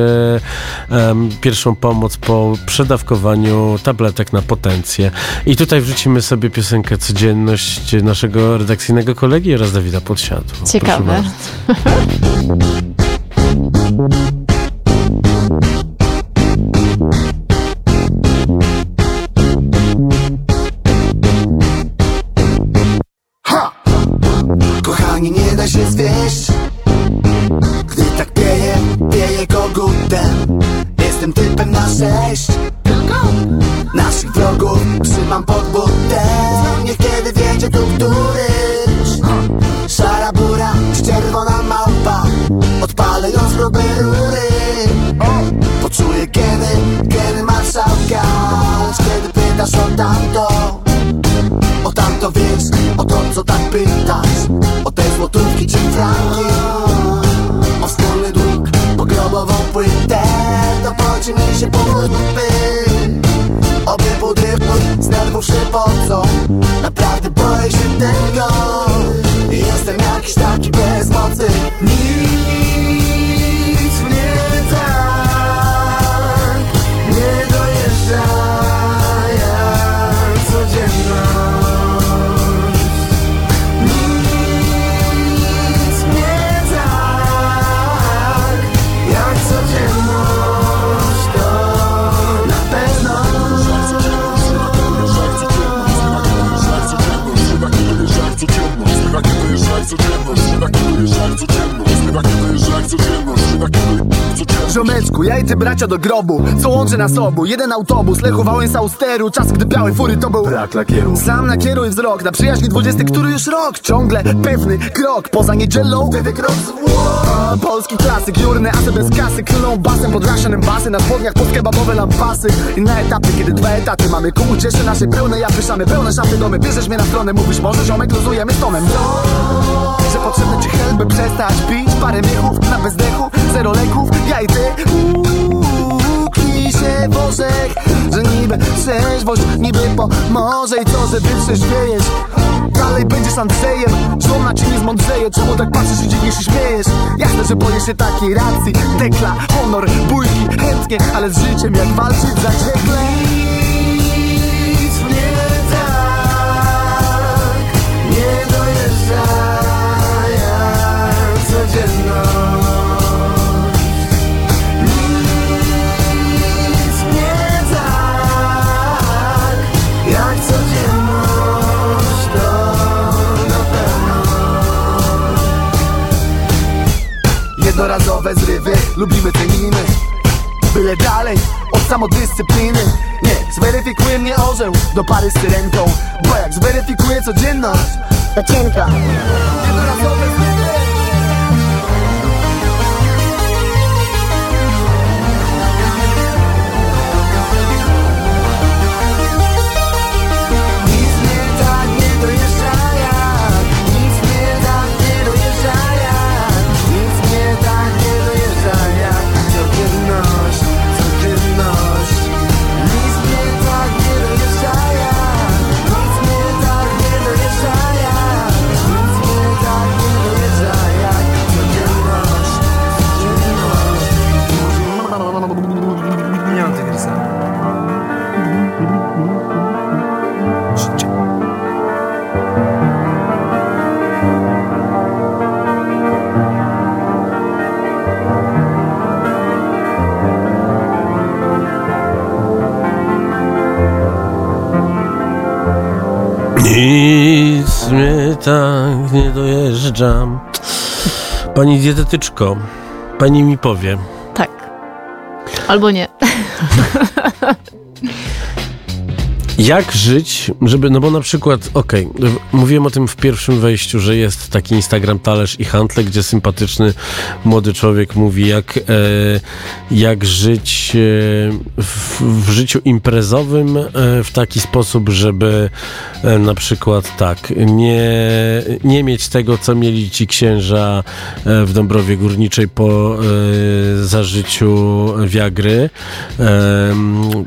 em, pierwszą pomoc po przedawkowaniu tabletek na potencję. I tutaj wrzucimy sobie piosenkę Codzienność naszego redakcyjnego kolegi oraz Dawida Podsiadło. Proszę Ciekawe. Ziomeczku, ja i ty bracia do grobu Co łączy nas obu, jeden autobus Lechu Wałęsa u steru, czas gdy białe fury to był Brak lakieru. Sam nakieruj wzrok na przyjaźni dwudziesty, który już rok Ciągle pewny krok, poza niedzielą Wtedy krok z Polski klasyk, jurny asy bez kasy Klną basem. Pod rasionem basy Na spodniach podkebabowe lampasy I na etapy, kiedy dwa etaty mamy Ku cieszy nasze pełne, ja pyszamy Pełne szafy domy, bierzesz mnie na stronę Mówisz może ziomek, luzujemy z tonem Że potrzebny ci help, by przestać pić. Parę miechów na bezdechu, zero leków. Ja i ty Uuu, się orzech Że niby trzeźwość, niby pomoże. I co, że ty trzeźwiejesz Dalej będziesz Andrzejem. Żona ci nie zmądrzeje. Czemu tak patrzysz i dziwnie się śmiejesz? Jasne, że boję się takiej racji. Dekla, honor, bójki, chętnie Ale z życiem jak walczyć zaciekle Nic Jednorazowe zrywy Lubimy, cenimy Byle dalej od samodyscypliny. Nie, zweryfikuje mnie orzeł Do pary z syrenką. Bo jak zweryfikuje codzienność To cienko. Jednorazowe tak nie dojeżdżam. Pani dietetyczko, pani mi powie, Tak. Albo nie. Jak żyć, żeby, no bo na przykład, okej, w- mówiłem o tym w pierwszym wejściu, że jest taki Instagram Talerz i Handle, gdzie sympatyczny młody człowiek mówi, jak, e, jak żyć e, w, w życiu imprezowym e, w taki sposób, żeby e, na przykład tak, nie, nie mieć tego, co mieli ci księża e, w Dąbrowie Górniczej po e, zażyciu Wiagry. Em,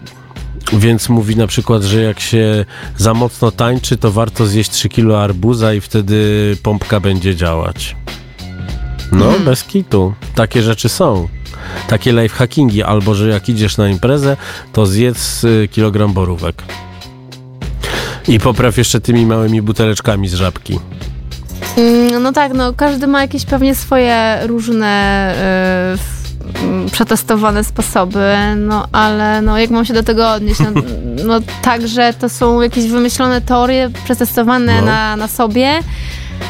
więc mówi na przykład, że jak się za mocno tańczy, to warto zjeść 3 kilo arbuza i wtedy pompka będzie działać. No, bez kitu. Takie rzeczy są. Takie lifehackingi, albo że jak idziesz na imprezę, to zjedz y, kilogram borówek. I popraw jeszcze tymi małymi buteleczkami z żabki. Mm, No tak, no każdy ma jakieś pewnie swoje różne y, m, przetestowane sposoby, no ale no jak mam się do tego odnieść? No, no także to są jakieś wymyślone teorie przetestowane No. na, na sobie.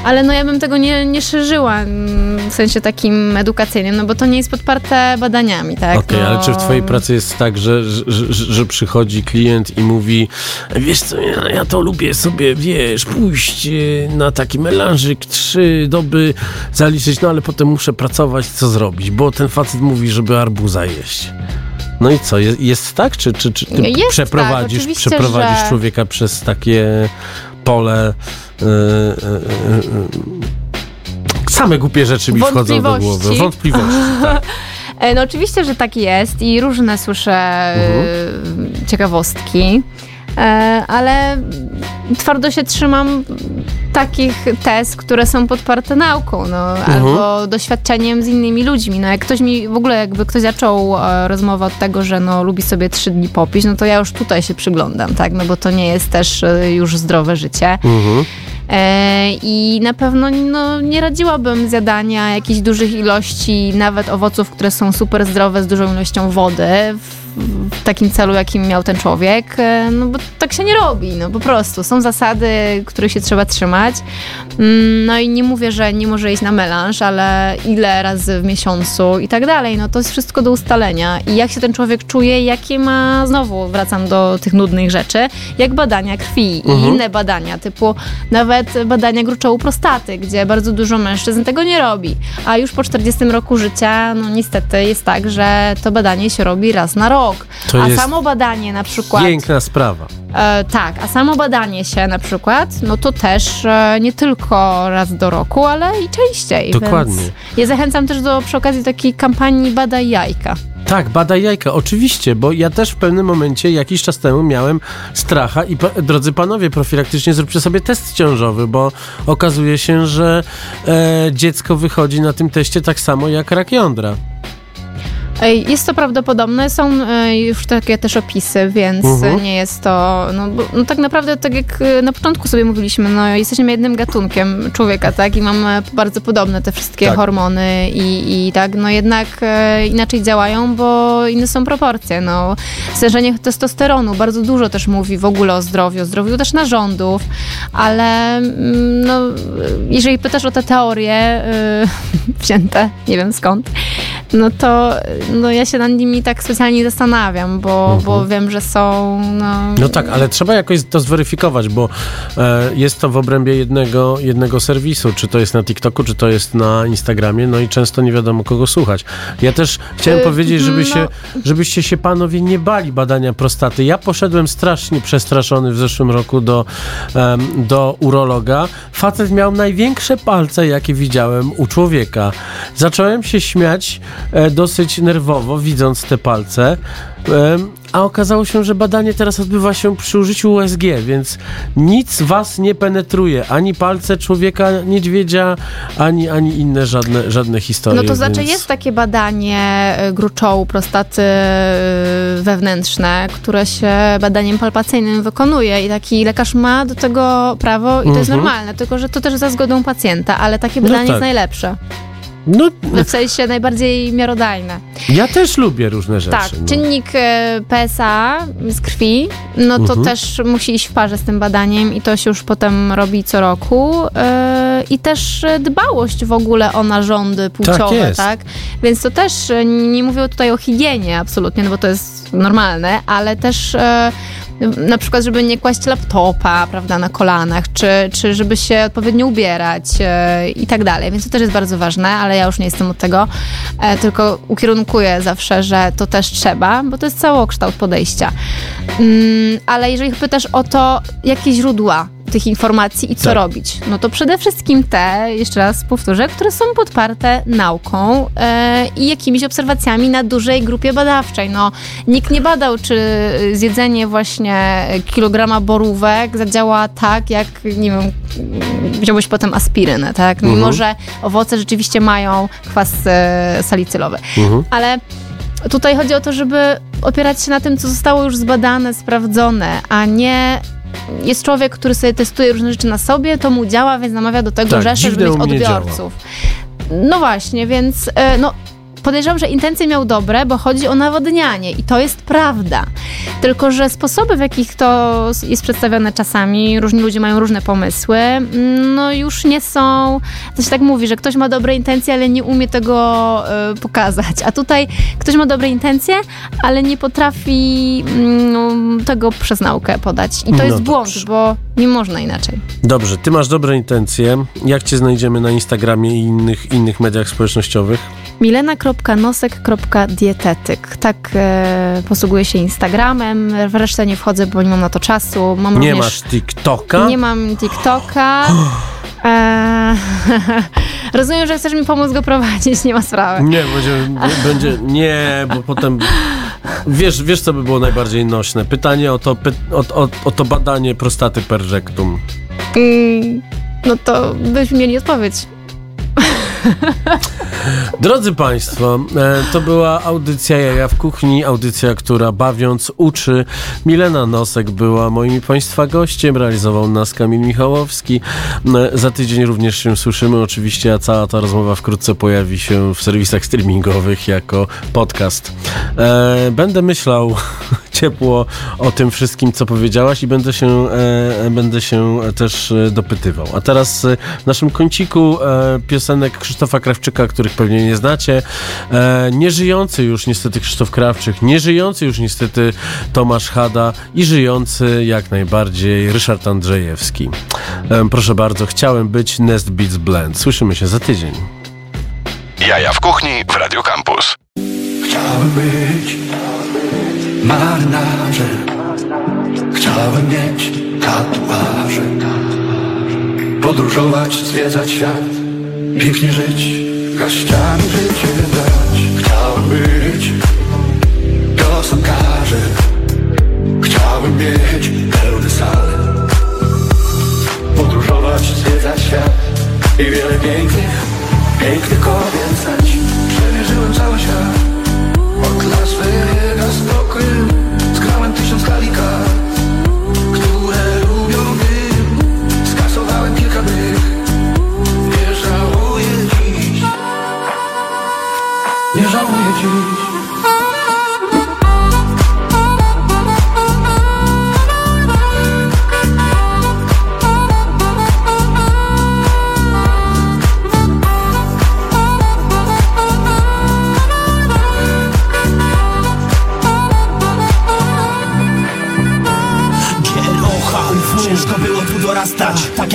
Ale no ja bym tego nie, nie szerzyła mm, w sensie takim edukacyjnym, no bo to nie jest podparte badaniami, tak? Okej, no, ale czy w twojej pracy jest tak, że, że, że, że przychodzi klient i mówi wiesz co, ja, ja to lubię sobie, wiesz, pójść e, na taki melanżyk, trzy doby zaliczyć, no ale potem muszę pracować, co zrobić, bo ten facet mówi, żeby arbuza jeść. No i co, jest, jest tak? Czy, czy, czy ty Jest przeprowadzisz, tak, przeprowadzisz że- człowieka przez takie pole... e, e, e, Same głupie rzeczy mi wchodzą do głowy. Wątpliwości. Tak. No oczywiście, że tak jest i różne słyszę e, ciekawostki, ale twardo się trzymam takich tez, które są podparte nauką, no, albo doświadczeniem z innymi ludźmi. No, jak ktoś mi, w ogóle jakby ktoś zaczął e, rozmowę od tego, że no, lubi sobie trzy dni popić, no to ja już tutaj się przyglądam, tak, no bo to nie jest też e, już zdrowe życie. Mhm. E, I na pewno no, nie radziłabym zjadania jakichś dużych ilości, nawet owoców, które są super zdrowe, z dużą ilością wody, w, w takim celu, jakim miał ten człowiek, e, no bo tak się nie robi, no po prostu. Są zasady, których się trzeba trzymać. Mm, No i nie mówię, że nie może iść na melanż, ale ile razy w miesiącu i tak dalej, no to jest wszystko do ustalenia. I jak się ten człowiek czuje, jakie ma, znowu wracam do tych nudnych rzeczy, jak badania krwi i inne badania, typu nawet badania gruczołu prostaty, gdzie bardzo dużo mężczyzn tego nie robi. A już po 40 roku życia, no niestety jest tak, że to badanie się robi raz na rok. To a jest samo badanie na przykład... Piękna sprawa. E, tak, a samo badanie się na przykład, no to też e, nie tylko raz do roku, ale i częściej. Dokładnie. Ja zachęcam też do przy okazji takiej kampanii Badaj Jajka. Tak, badaj jajka, oczywiście, bo ja też w pewnym momencie jakiś czas temu miałem stracha i drodzy panowie, profilaktycznie zróbcie sobie test ciążowy, bo okazuje się, że e, dziecko wychodzi na tym teście tak samo jak rak jądra. Jest to prawdopodobne, są e, już takie też opisy, więc Mhm. nie jest to, no, bo, no tak naprawdę tak jak e, na początku sobie mówiliśmy, no jesteśmy jednym gatunkiem człowieka, tak, i mamy bardzo podobne te wszystkie Tak. hormony i, i tak, no jednak e, inaczej działają, bo inne są proporcje, no. Stężenie testosteronu bardzo dużo też mówi w ogóle o zdrowiu, o zdrowiu też narządów, ale mm, no, jeżeli pytasz o te teorie y, wzięte, nie wiem skąd, no to no ja się nad nimi tak specjalnie zastanawiam, bo, bo wiem, że są. No, No tak, ale trzeba jakoś to zweryfikować, bo e, jest to w obrębie jednego, jednego serwisu, czy to jest na TikToku, czy to jest na Instagramie, no i często nie wiadomo kogo słuchać. Ja też chciałem Y, powiedzieć, żeby no- się, żebyście się panowie nie bali badania prostaty. Ja poszedłem strasznie przestraszony w zeszłym roku do, em, do urologa. Facet miał największe palce, jakie widziałem u człowieka. Zacząłem się śmiać e, dosyć nerwowo, widząc te palce. A okazało się, że badanie teraz odbywa się przy użyciu USG, więc nic was nie penetruje. Ani palce człowieka, niedźwiedzia, ani, ani inne żadne, żadne historie. no to znaczy więc... jest takie badanie y, gruczołu prostaty y, wewnętrzne, które się badaniem palpacyjnym wykonuje i taki lekarz ma do tego prawo i to jest Mhm. normalne, tylko że to też za zgodą pacjenta, ale takie No badanie tak. jest najlepsze. No, w sensie najbardziej miarodajne. Ja też lubię różne rzeczy. Tak, no. czynnik e, PSA z krwi, no to Mhm. też musi iść w parze z tym badaniem i to się już potem robi co roku. e, I też e, dbałość w ogóle o narządy płciowe, jest. tak? Więc to też, nie mówię tutaj o higienie absolutnie, no bo to jest normalne, ale też na przykład, żeby nie kłaść laptopa, prawda, na kolanach, czy, czy żeby się odpowiednio ubierać e, i tak dalej. Więc to też jest bardzo ważne, ale ja już nie jestem od tego, e, tylko ukierunkuję zawsze, że to też trzeba, bo to jest całokształt podejścia. Mm, ale jeżeli pytasz o to, jakie źródła tych informacji i co Tak. robić, no to przede wszystkim te, jeszcze raz powtórzę, które są podparte nauką e, i jakimiś obserwacjami na dużej grupie badawczej. No, nikt nie badał, czy zjedzenie właśnie kilograma borówek zadziała tak, jak, nie wiem, wziąłeś potem aspirynę, tak? Mimo, Mhm. że owoce rzeczywiście mają kwas e, salicylowy. Mhm. Ale tutaj chodzi o to, żeby opierać się na tym, co zostało już zbadane, sprawdzone, a nie jest człowiek, który sobie testuje różne rzeczy na sobie, to mu działa, więc namawia do tego Tak, rzesze, żeby mieć odbiorców. No właśnie, więc e, no, podejrzewam, że intencje miał dobre, bo chodzi o nawodnianie i to jest prawda. Tylko, że sposoby, w jakich to jest przedstawione czasami, różni ludzie mają różne pomysły, mm, no już nie są, to się tak mówi, że ktoś ma dobre intencje, ale nie umie tego e, pokazać. A tutaj ktoś ma dobre intencje, ale nie potrafi mm, tego przez naukę podać. I to No jest błąd, dobrze. bo nie można inaczej. Dobrze, ty masz dobre intencje. Jak cię znajdziemy na Instagramie i innych, innych mediach społecznościowych? milena.nosek.dietetyk. Tak e, posługuję się Instagramem. W resztę nie wchodzę, bo nie mam na to czasu. Mam Nie również, masz TikToka? Nie mam TikToka. E, rozumiem, że chcesz mi pomóc go prowadzić, nie ma sprawy. Nie, będzie, będzie, nie, bo potem wiesz, wiesz, co by było najbardziej nośne? Pytanie o to, py, o, o, o to badanie prostaty per rectum. Mm, no to byśmy mieli odpowiedź. Drodzy Państwo, e, to była audycja Jaja w Kuchni, audycja, która bawiąc uczy. Milena Nosek była moim Państwa gościem, realizował nas Kamil Michałowski. E, Za tydzień również się słyszymy oczywiście, a cała ta rozmowa wkrótce pojawi się w serwisach streamingowych jako podcast. E, Będę myślał ciepło o tym wszystkim, co powiedziałaś i będę się, e, będę się też e, dopytywał. A teraz e, w naszym kąciku e, piosenek Krzysztofa Krawczyka, których pewnie nie znacie. E, nieżyjący już niestety Krzysztof Krawczyk, nieżyjący już niestety Tomasz Hada i żyjący jak najbardziej Ryszard Andrzejewski. E, proszę bardzo, chciałem być Nest Beats Blend. Słyszymy się za tydzień. Jaja w kuchni w Radio Campus. Chciałem być marynarzem Chciałem mieć tatuaże. Podróżować, zwiedzać świat Pięknie żyć, gaściami życie dać. Chciałem być piosenkarzem. Chciałem mieć pełny salę Podróżować, zwiedzać świat I wiele pięknych, pięknych kobiet znać Przemierzyłem cały świat od Las metálica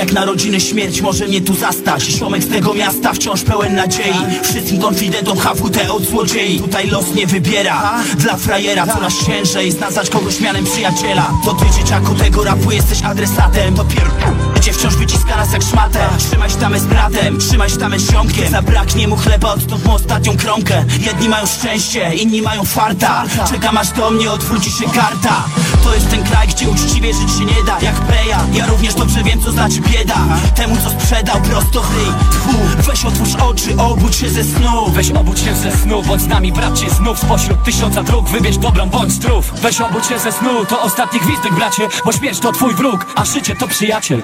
jak narodziny śmierć może mnie tu zastać. Ziomek z tego miasta wciąż pełen nadziei. Wszystkim konfidentom HWT od złodziei. Tutaj los nie wybiera. Dla frajera coraz ciężej jest nazwać kogoś mianem przyjaciela. To ty dzieciaku tego rapu jesteś adresatem. To pier... Gdzie wciąż wyciska nas jak szmatę. Trzymaj tamę z bratem, trzymaj tamę z ziomkiem. Zabraknie mu chleba, odtąd mu ostatnią kromkę. Jedni mają szczęście, inni mają farta. Czekam aż do mnie odwróci się karta To jest ten kraj, gdzie uczciwie żyć się nie da. Jak Peja, ja również dobrze wiem co znaczy bieda. Temu co sprzedał prosto w Weź otwórz oczy, obudź się ze snu. Weź obudź się ze snu, bądź z nami bracie znów. Spośród tysiąca dróg wybierz dobrą, bądź zdrów. Weź obudź się ze snu, to ostatni gwizdek bracie Bo śmierć to twój wróg, a życie to przyjaciel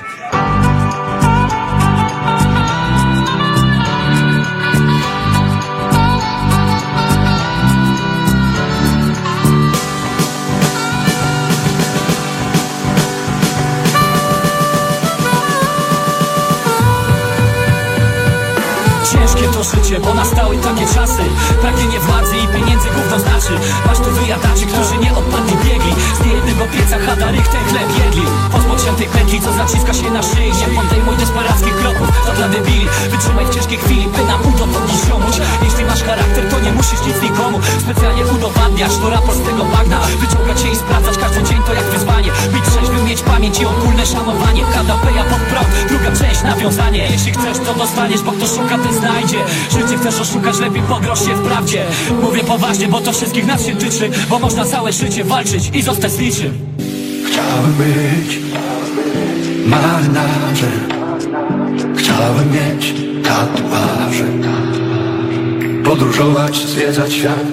życie, bo nastały takie czasy. Pragnienie władzy i pieniędzy gówno znaczy. Masz tu wyjadaczy, którzy nie odpadli biegli. Z niejednego pieca chadarych ten chleb jedli Pozmociętej pętli, co zaciska się na szyi. Nie podejmuj desperackich kroków, to dla debili. Wytrzymaj w ciężkiej chwili, by nam udowodnić ziomuś. Jeśli masz charakter, to nie musisz nic nikomu. Specjalnie udowadniasz, to raport z tego bagna. Wyciągać się i sprawdzać każdy dzień to jak wyzwanie. Być trzeźwy, mieć pamięć i ogólne szanowanie. KDP ja pod prąd, druga część nawiązanie. Jeśli chcesz to dostaniesz, bo kto szuka ten znajdzie Życie chcesz oszukać, lepiej podroż się w prawdzie. Mówię poważnie, bo to wszystkich nas się tyczy Bo można całe życie walczyć i zostać z niczym. Chciałem być marynarzem Chciałem mieć tatuaże. Podróżować, zwiedzać świat.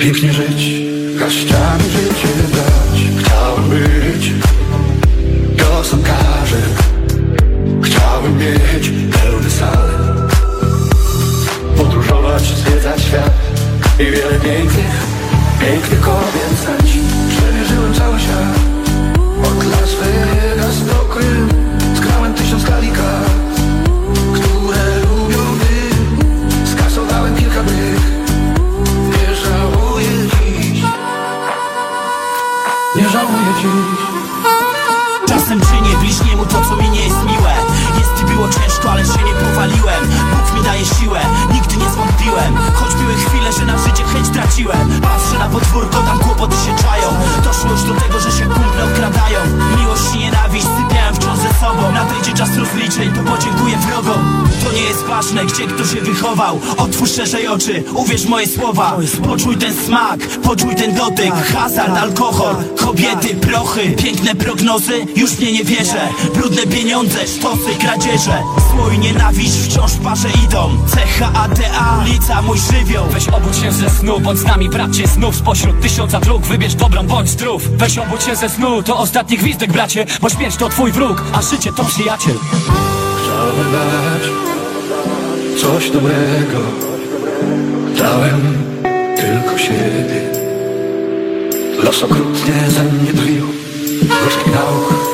Pięknie żyć, garściami życie dać. Chciałem uwierz moje słowa. Poczuj ten smak, poczuj ten dotyk. Hazard, alkohol, kobiety, prochy. Piękne prognozy, już mnie nie wierzę. Brudne pieniądze, sztosy, kradzieże. Zło i nienawiść wciąż parze idą. CHADA, ulica mój żywioł. Weź obudź się ze snu, bądź z nami bracie. Znów spośród tysiąca dróg wybierz dobrą, bądź zdrów. Weź obudź się ze snu, to ostatni gwizdek bracie. Bo śmierć to twój wróg, a życie to przyjaciel. Chciałem dać coś dobrego Dałem tylko siebie. Los okrutnie ze mnie drwił Gorzki nauk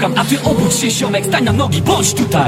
szukam A ty obudź się, ziomek, stań na nogi, bądź tutaj